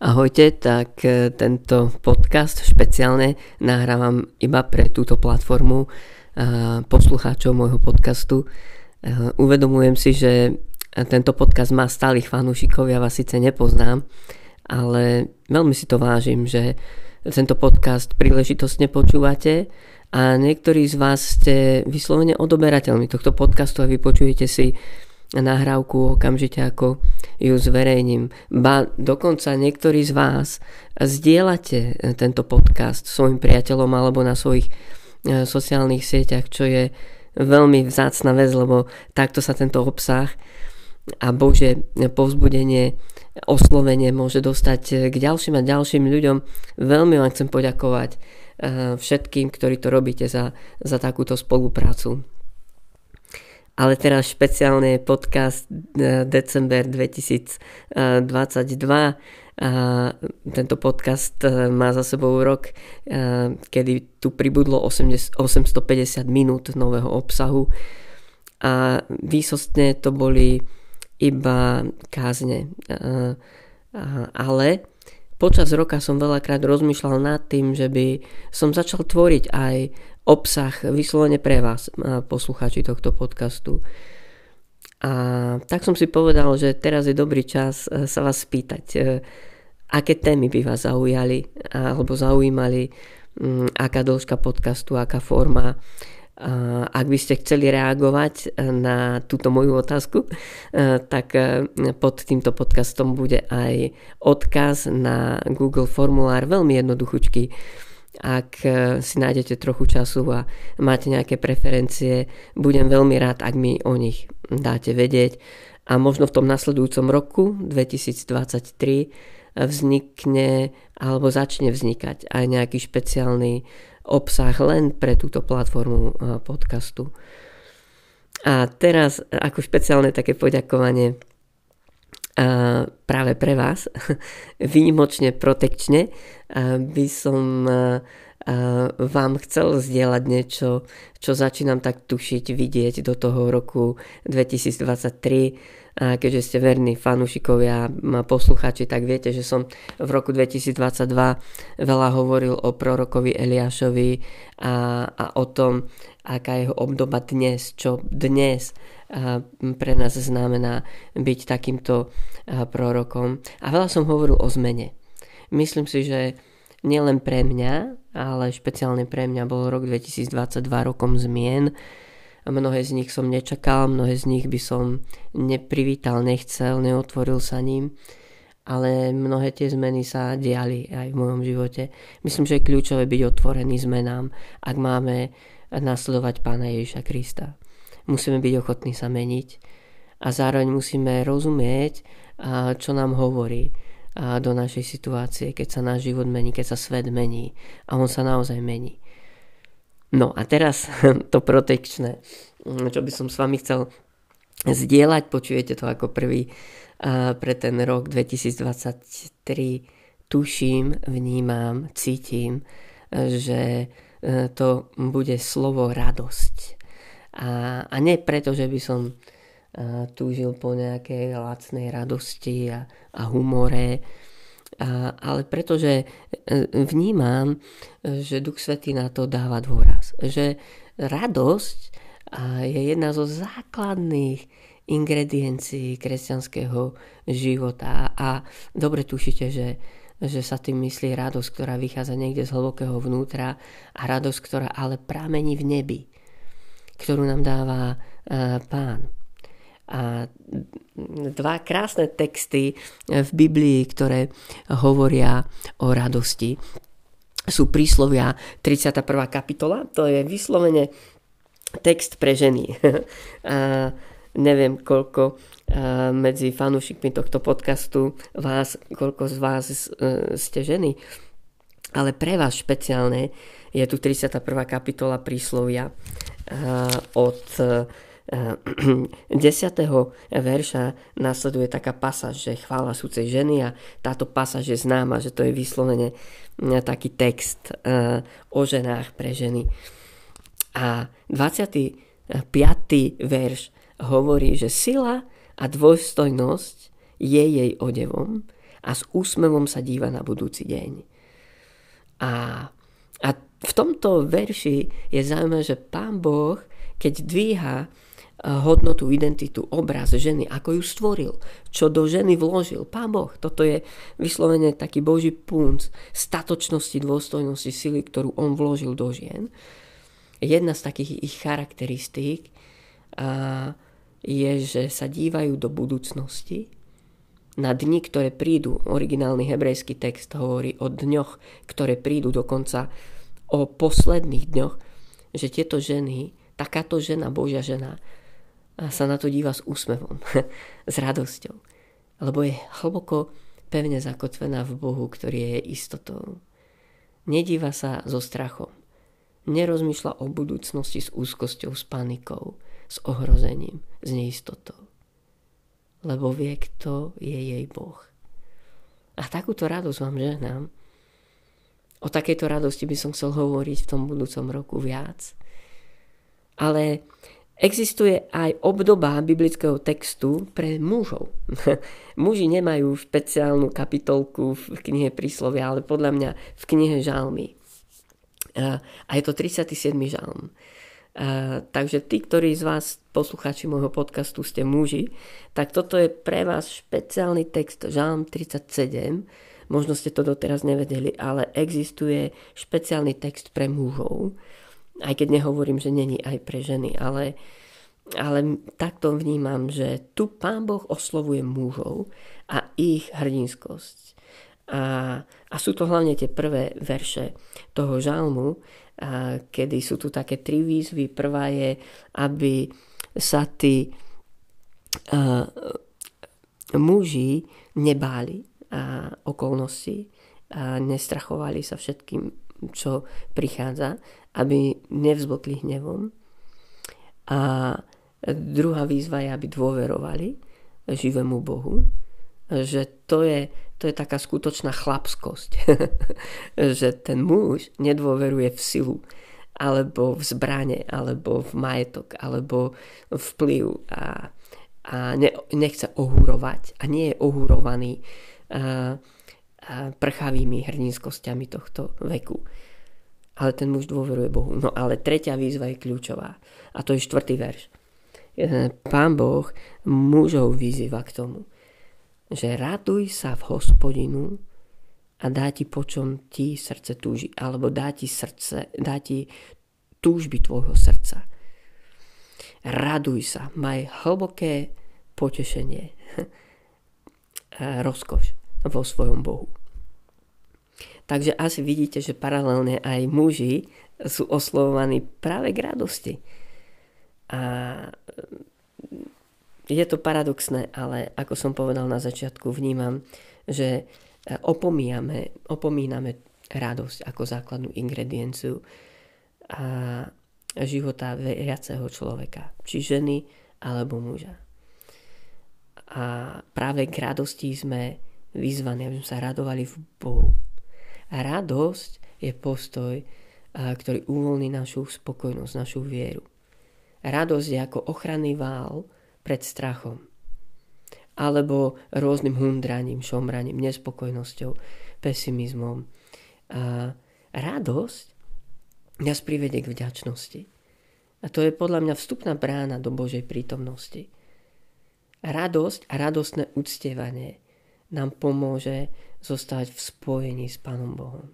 Ahojte, tak e, tento podcast špeciálne nahrávam iba pre túto platformu e, poslucháčov môjho podcastu. E, uvedomujem si, že tento podcast má stálych fanúšikov, ja vás síce nepoznám, ale veľmi si to vážim, že tento podcast príležitostne počúvate a niektorí z vás ste vyslovene odoberateľmi tohto podcastu a vypočujete si nahrávku okamžite ako ju zverejním. Ba dokonca niektorí z vás zdieľate eh, tento podcast svojim priateľom alebo na svojich eh, sociálnych sieťach, čo je veľmi vzácna vec, lebo takto sa tento obsah a Bože povzbudenie, oslovenie môže dostať eh, k ďalším a ďalším ľuďom. Veľmi vám chcem poďakovať všetkým, ktorí to robíte za, za takúto spoluprácu ale teraz špeciálne podcast e, december 2022. A tento podcast e, má za sebou rok, e, kedy tu pribudlo 850 minút nového obsahu a výsostne to boli iba kázne. Ale počas roka som veľakrát rozmýšľal nad tým, že by som začal tvoriť aj obsah vyslovene pre vás, poslucháči tohto podcastu. A tak som si povedal, že teraz je dobrý čas e, sa vás spýtať, e, aké témy by vás zaujali alebo zaujímali, aká dĺžka podcastu, aká forma. Ak by ste chceli reagovať na túto moju otázku, e, tak pod týmto podcastom bude aj odkaz na Google formulár, veľmi jednoduchúčky, ak e, si nájdete trochu času a máte nejaké preferencie, budem veľmi rád, ak mi o nich dáte vedieť. A možno v tom nasledujúcom roku 2023 vznikne alebo začne vznikať aj nejaký špeciálny obsah len pre túto platformu e, podcastu. A teraz ako špeciálne také poďakovanie práve pre vás, výnimočne protekčne, by som vám chcel zdieľať niečo, čo začínam tak tušiť, vidieť do toho roku 2023. A keďže ste verní fanúšikovia, poslucháči, tak viete, že som v roku 2022 veľa hovoril o prorokovi Eliášovi a, a o tom, aká je jeho obdoba dnes, čo dnes pre nás znamená byť takýmto prorokom. A veľa som hovoril o zmene. Myslím si, že nielen pre mňa, ale špeciálne pre mňa bol rok 2022 rokom zmien. Mnohé z nich som nečakal, mnohé z nich by som neprivítal, nechcel, neotvoril sa ním, ale mnohé tie zmeny sa diali aj v mojom živote. Myslím, že je kľúčové byť otvorený zmenám, ak máme nasledovať Pána Ježiša Krista musíme byť ochotní sa meniť a zároveň musíme rozumieť, čo nám hovorí do našej situácie, keď sa náš život mení, keď sa svet mení a on sa naozaj mení. No a teraz to protekčné, čo by som s vami chcel zdieľať, počujete to ako prvý pre ten rok 2023, tuším, vnímam, cítim, že e, to bude slovo radosť. A, a nie preto, že by som a, túžil po nejakej lacnej radosti a, a humore, a, ale preto, že e, vnímam, že Duch Svetý na to dáva dôraz. Že radosť je jedna zo základných ingrediencií kresťanského života a dobre tušíte, že, že sa tým myslí radosť, ktorá vychádza niekde z hlbokého vnútra a radosť, ktorá ale pramení v nebi ktorú nám dáva e, pán. Dva krásne texty v Biblii, ktoré hovoria o radosti, sú príslovia 31. kapitola, to je vyslovene text pre ženy. A neviem, koľko medzi fanúšikmi tohto podcastu vás, koľko z vás e, ste ženy, ale pre vás špeciálne je tu 31. kapitola príslovia od 10. Eh, verša nasleduje taká pasáž, že chvála súcej ženy a táto pasáž je známa, že to je vyslovene eh, taký text o ženách pre ženy. A 25. verš hovorí, že sila a dôstojnosť je jej odevom a s úsmevom sa díva na budúci deň. A, a v tomto verši je zaujímavé, že pán Boh, keď dvíha eh, hodnotu, identitu, obraz ženy, ako ju stvoril, čo do ženy vložil. Pán Boh, toto je vyslovene taký Boží punc statočnosti, dôstojnosti, sily, ktorú on vložil do žien. Jedna z takých ich charakteristík je, že sa dívajú do budúcnosti, na dni, ktoré prídu. Originálny hebrejský text hovorí o dňoch, ktoré prídu dokonca o posledných dňoch, že tieto ženy, takáto žena, Božia žena, sa na to díva s úsmevom, s radosťou. Lebo je hlboko pevne zakotvená v Bohu, ktorý je istotou. Nedíva sa so strachom. Nerozmýšľa o budúcnosti s úzkosťou, s panikou, s ohrozením, s neistotou. Lebo vie, kto je jej Boh. A takúto radosť vám žehnám. O takejto radosti by som chcel hovoriť v tom budúcom roku viac. Ale Existuje aj obdoba biblického textu pre mužov. Muži nemajú špeciálnu kapitolku v knihe príslovia, ale podľa mňa v knihe žalmy. A je to 37. žalm. Takže tí, ktorí z vás, poslucháči môjho podcastu, ste muži, tak toto je pre vás špeciálny text žalm 37. Možno ste to doteraz nevedeli, ale existuje špeciálny text pre mužov aj keď nehovorím, že není aj pre ženy, ale, ale takto vnímam, že tu Pán Boh oslovuje mužov a ich hrdinskosť. A, a sú to hlavne tie prvé verše toho žalmu, a, kedy sú tu také tri výzvy. Prvá je, aby sa tí a, muži nebáli a, okolnosti a nestrachovali sa všetkým, čo prichádza aby nevzblkli hnevom. A druhá výzva je, aby dôverovali živému Bohu. Že to je, to je taká skutočná chlapskosť. že ten muž nedôveruje v silu, alebo v zbrane, alebo v majetok, alebo vplyv a, a ne, nechce ohúrovať a nie je ohúrovaný a, a prchavými hrdinskosťami tohto veku ale ten muž dôveruje Bohu. No ale tretia výzva je kľúčová a to je štvrtý verš. Pán Boh mužov vyzýva k tomu, že raduj sa v hospodinu a dá ti po čom ti srdce túži, alebo dá ti, srdce, dá ti túžby tvojho srdca. Raduj sa, maj hlboké potešenie, rozkoš vo svojom Bohu. Takže asi vidíte, že paralelne aj muži sú oslovovaní práve k radosti. A je to paradoxné, ale ako som povedal na začiatku, vnímam, že opomíname, opomíname radosť ako základnú ingredienciu a života veriaceho človeka, či ženy alebo muža. A práve k radosti sme vyzvaní, aby sme sa radovali v Bohu. A radosť je postoj, ktorý uvoľní našu spokojnosť, našu vieru. Radosť je ako ochranný vál pred strachom alebo rôznym hundraním, šomraním, nespokojnosťou, pesimizmom. A radosť nás privedie k vďačnosti. A to je podľa mňa vstupná brána do Božej prítomnosti. Radosť a radostné uctievanie nám pomôže zostať v spojení s Pánom Bohom.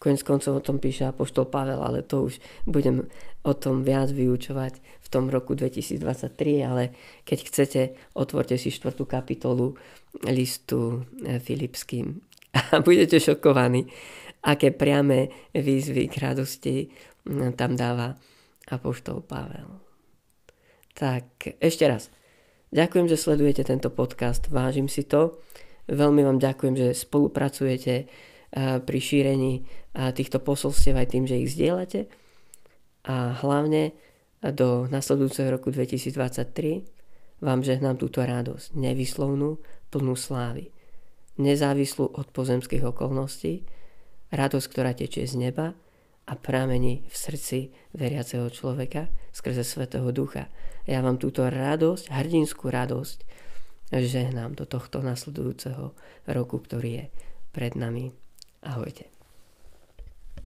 Konec koncov o tom píše Apoštol Pavel, ale to už budem o tom viac vyučovať v tom roku 2023, ale keď chcete, otvorte si štvrtú kapitolu listu eh, Filipským a budete šokovaní, aké priame výzvy k radosti tam dáva Apoštol Pavel. Tak ešte raz. Ďakujem, že sledujete tento podcast, vážim si to Veľmi vám ďakujem, že spolupracujete eh, pri šírení eh, týchto posolstiev aj tým, že ich zdieľate. A hlavne do nasledujúceho roku 2023 vám žehnám túto radosť, nevyslovnú, plnú slávy, nezávislú od pozemských okolností, radosť, ktorá tečie z neba a pramení v srdci veriaceho človeka skrze Svetého Ducha. Ja vám túto radosť, hrdinskú radosť žehnám do tohto nasledujúceho roku, ktorý je pred nami. Ahojte.